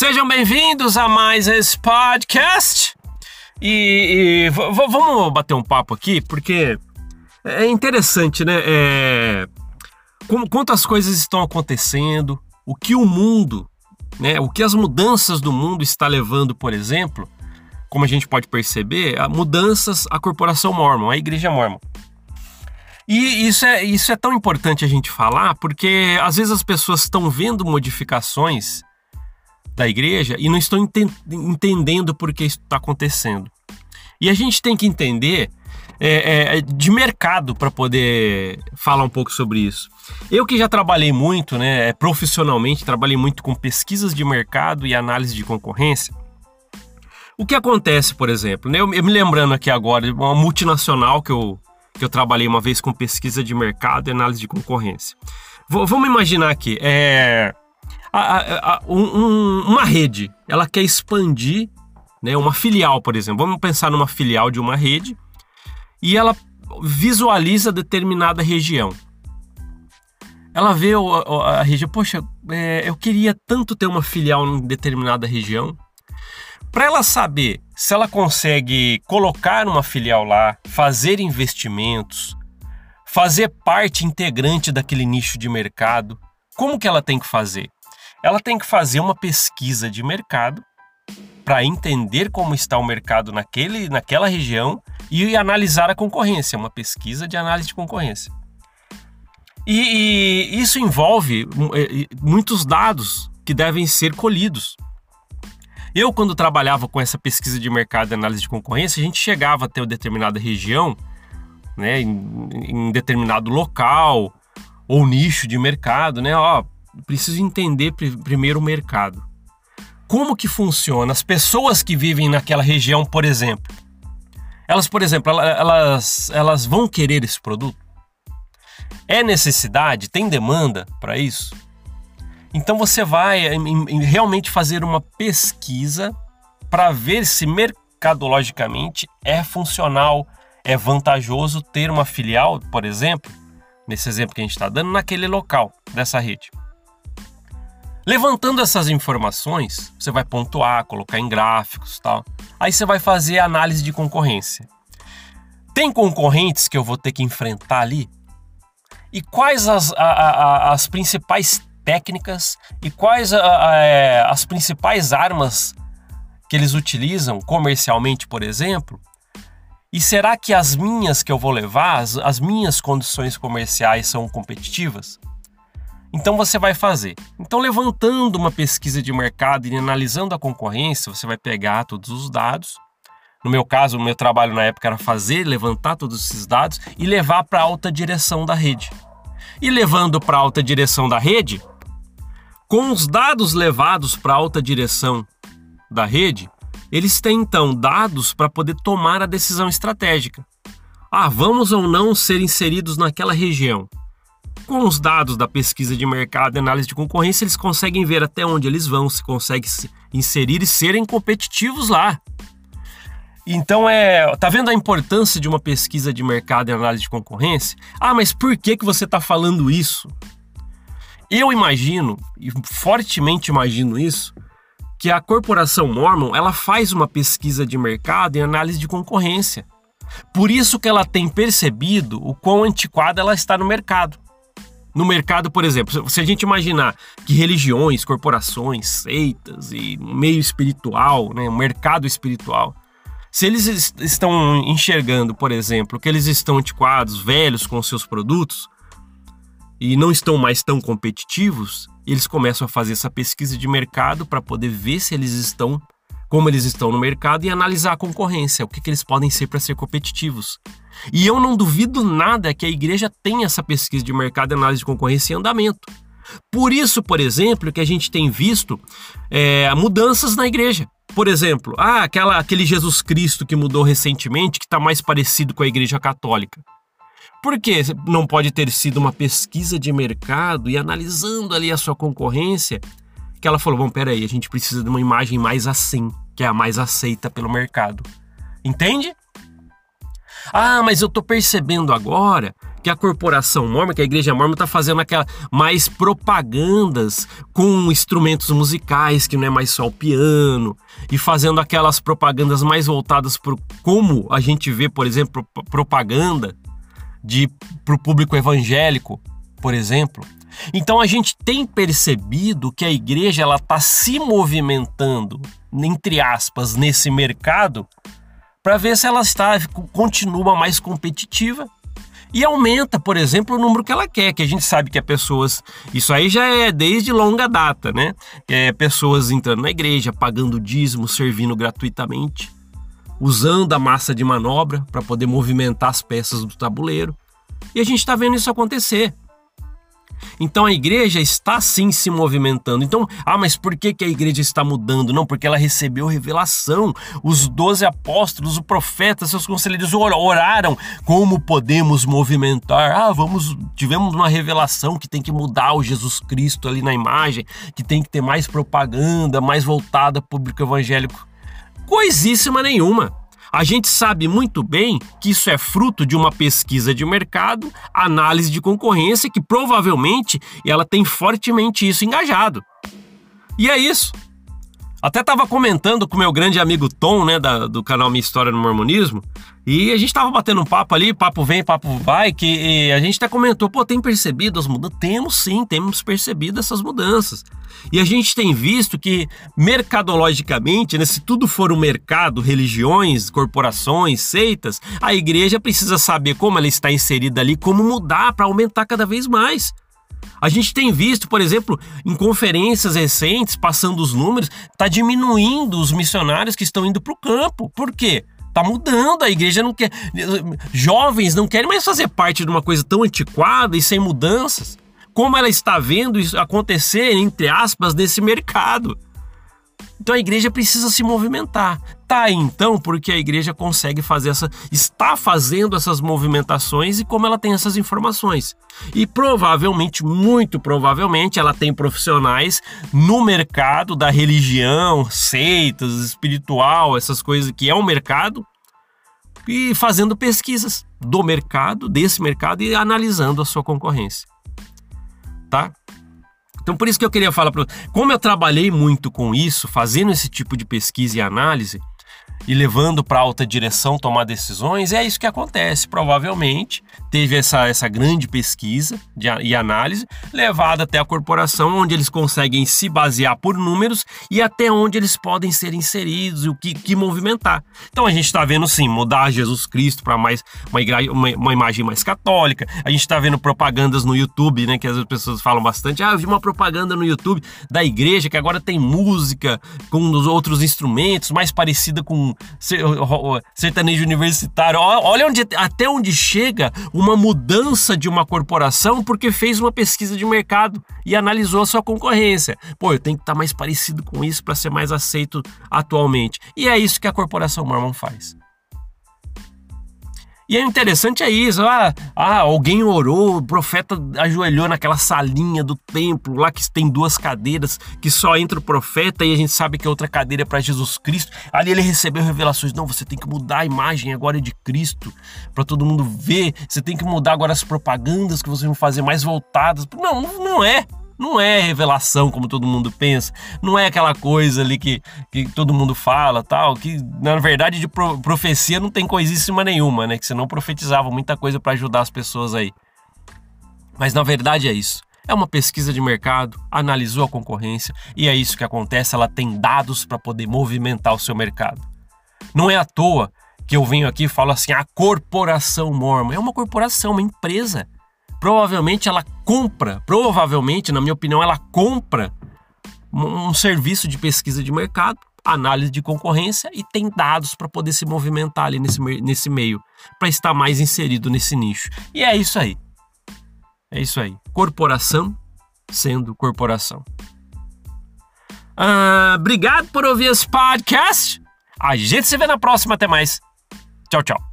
Sejam bem-vindos a mais esse podcast. E, e vamos bater um papo aqui, porque é interessante, né? É, como, quantas coisas estão acontecendo, o que o mundo, né? O que as mudanças do mundo está levando, por exemplo, como a gente pode perceber, a mudanças à corporação mormon, à igreja mormon. E isso é, isso é tão importante a gente falar, porque às vezes as pessoas estão vendo modificações da igreja e não estão ente entendendo por que isso está acontecendo. E a gente tem que entender é, é, de mercado para poder falar um pouco sobre isso. Eu que já trabalhei muito, né, profissionalmente, trabalhei muito com pesquisas de mercado e análise de concorrência. O que acontece, por exemplo, né, eu, eu me lembrando aqui agora, uma multinacional que eu que eu trabalhei uma vez com pesquisa de mercado e análise de concorrência. V vamos imaginar aqui, é, a, a, um, uma rede, ela quer expandir, né, uma filial, por exemplo. Vamos pensar numa filial de uma rede e ela visualiza determinada região. Ela vê a, a região, poxa, é, eu queria tanto ter uma filial em determinada região. Para ela saber se ela consegue colocar uma filial lá, fazer investimentos, fazer parte integrante daquele nicho de mercado, como que ela tem que fazer? Ela tem que fazer uma pesquisa de mercado para entender como está o mercado naquele, naquela região e analisar a concorrência, uma pesquisa de análise de concorrência. E, e isso envolve é, muitos dados que devem ser colhidos. Eu, quando trabalhava com essa pesquisa de mercado e análise de concorrência, a gente chegava até uma determinada região, né, em, em determinado local ou nicho de mercado, né? Ó, preciso entender primeiro o mercado. Como que funciona? As pessoas que vivem naquela região, por exemplo, elas, por exemplo, elas, elas vão querer esse produto? É necessidade? Tem demanda para isso? Então você vai realmente fazer uma pesquisa para ver se mercadologicamente é funcional, é vantajoso ter uma filial, por exemplo, nesse exemplo que a gente está dando, naquele local dessa rede. Levantando essas informações, você vai pontuar, colocar em gráficos tal. Aí você vai fazer análise de concorrência. Tem concorrentes que eu vou ter que enfrentar ali? E quais as, a, a, as principais técnicas e quais a, é, as principais armas que eles utilizam comercialmente, por exemplo? E será que as minhas que eu vou levar, as, as minhas condições comerciais são competitivas? Então você vai fazer. Então, levantando uma pesquisa de mercado e analisando a concorrência, você vai pegar todos os dados. No meu caso, o meu trabalho na época era fazer, levantar todos esses dados e levar para a alta direção da rede. E levando para a alta direção da rede, com os dados levados para a alta direção da rede, eles têm então dados para poder tomar a decisão estratégica. Ah, vamos ou não ser inseridos naquela região? Com os dados da pesquisa de mercado e análise de concorrência, eles conseguem ver até onde eles vão, se conseguem se inserir e serem competitivos lá. Então é, tá vendo a importância de uma pesquisa de mercado e análise de concorrência? Ah, mas por que que você está falando isso? Eu imagino, e fortemente imagino isso, que a corporação Mormon ela faz uma pesquisa de mercado e análise de concorrência. Por isso que ela tem percebido o quão antiquada ela está no mercado. No mercado, por exemplo, se a gente imaginar que religiões, corporações, seitas e meio espiritual, né, mercado espiritual, se eles estão enxergando, por exemplo, que eles estão antiquados, velhos com seus produtos, e não estão mais tão competitivos, eles começam a fazer essa pesquisa de mercado para poder ver se eles estão, como eles estão no mercado e analisar a concorrência, o que, que eles podem ser para ser competitivos. E eu não duvido nada que a igreja tenha essa pesquisa de mercado e análise de concorrência em andamento. Por isso, por exemplo, que a gente tem visto é, mudanças na igreja. Por exemplo, ah, aquela, aquele Jesus Cristo que mudou recentemente, que está mais parecido com a igreja católica. Por que não pode ter sido uma pesquisa de mercado e analisando ali a sua concorrência que ela falou: bom, peraí, a gente precisa de uma imagem mais assim, que é a mais aceita pelo mercado. Entende? Ah, mas eu tô percebendo agora que a corporação mormon, que a igreja mormon está fazendo aquela mais propagandas com instrumentos musicais, que não é mais só o piano, e fazendo aquelas propagandas mais voltadas para como a gente vê, por exemplo, propaganda de para o público evangélico, por exemplo. Então a gente tem percebido que a igreja ela está se movimentando, entre aspas, nesse mercado para ver se ela está continua mais competitiva e aumenta, por exemplo, o número que ela quer, que a gente sabe que é pessoas, isso aí já é desde longa data, né? É pessoas entrando na igreja, pagando dízimo, servindo gratuitamente, usando a massa de manobra para poder movimentar as peças do tabuleiro. E a gente está vendo isso acontecer. Então a igreja está sim se movimentando. Então, ah, mas por que, que a igreja está mudando? Não, porque ela recebeu revelação. Os doze apóstolos, o profeta, seus conselheiros oraram. Como podemos movimentar? Ah, vamos, tivemos uma revelação que tem que mudar o Jesus Cristo ali na imagem, que tem que ter mais propaganda, mais voltada público evangélico. Coisíssima nenhuma. A gente sabe muito bem que isso é fruto de uma pesquisa de mercado, análise de concorrência, que provavelmente ela tem fortemente isso engajado. E é isso. Até estava comentando com meu grande amigo Tom, né, da, do canal Minha História no Mormonismo, e a gente estava batendo um papo ali, papo vem, papo vai, que a gente até comentou, pô, tem percebido as mudanças? Temos sim, temos percebido essas mudanças. E a gente tem visto que, mercadologicamente, né, se tudo for um mercado, religiões, corporações, seitas, a igreja precisa saber como ela está inserida ali, como mudar para aumentar cada vez mais. A gente tem visto, por exemplo, em conferências recentes, passando os números, está diminuindo os missionários que estão indo para o campo. Por quê? Tá mudando, a igreja não quer. Jovens não querem mais fazer parte de uma coisa tão antiquada e sem mudanças. Como ela está vendo isso acontecer, entre aspas, nesse mercado. Então a igreja precisa se movimentar. Tá aí então porque a igreja consegue fazer essa está fazendo essas movimentações e como ela tem essas informações. E provavelmente, muito provavelmente, ela tem profissionais no mercado da religião, seitas, espiritual, essas coisas que é um mercado e fazendo pesquisas do mercado, desse mercado e analisando a sua concorrência. Tá? Então por isso que eu queria falar para como eu trabalhei muito com isso, fazendo esse tipo de pesquisa e análise, e levando para alta direção tomar decisões, é isso que acontece. Provavelmente teve essa, essa grande pesquisa de, e análise levada até a corporação, onde eles conseguem se basear por números e até onde eles podem ser inseridos e o que, que movimentar. Então a gente está vendo sim mudar Jesus Cristo para mais uma, uma, uma, imagem mais católica. A gente está vendo propagandas no YouTube, né? Que as pessoas falam bastante. Ah, eu vi uma propaganda no YouTube da igreja que agora tem música com os outros instrumentos, mais parecida com sertanejo universitário. Olha onde, até onde chega uma mudança de uma corporação porque fez uma pesquisa de mercado e analisou a sua concorrência. Pô, eu tenho que estar mais parecido com isso para ser mais aceito atualmente. E é isso que a corporação Mormon faz. E é interessante é isso. Ah, ah, alguém orou, o profeta ajoelhou naquela salinha do templo lá que tem duas cadeiras, que só entra o profeta e a gente sabe que a outra cadeira é para Jesus Cristo. Ali ele recebeu revelações. Não, você tem que mudar a imagem agora de Cristo para todo mundo ver. Você tem que mudar agora as propagandas que vocês vão fazer mais voltadas. Não, não é. Não é revelação como todo mundo pensa, não é aquela coisa ali que, que todo mundo fala, tal, que na verdade de profecia não tem coisíssima nenhuma, né? Que você não profetizava muita coisa para ajudar as pessoas aí. Mas na verdade é isso. É uma pesquisa de mercado, analisou a concorrência e é isso que acontece. Ela tem dados para poder movimentar o seu mercado. Não é à toa que eu venho aqui e falo assim: a corporação Mormon é uma corporação, uma empresa provavelmente ela compra, provavelmente, na minha opinião, ela compra um serviço de pesquisa de mercado, análise de concorrência e tem dados para poder se movimentar ali nesse, nesse meio, para estar mais inserido nesse nicho. E é isso aí. É isso aí. Corporação sendo corporação. Ah, obrigado por ouvir esse podcast. A gente se vê na próxima. Até mais. Tchau, tchau.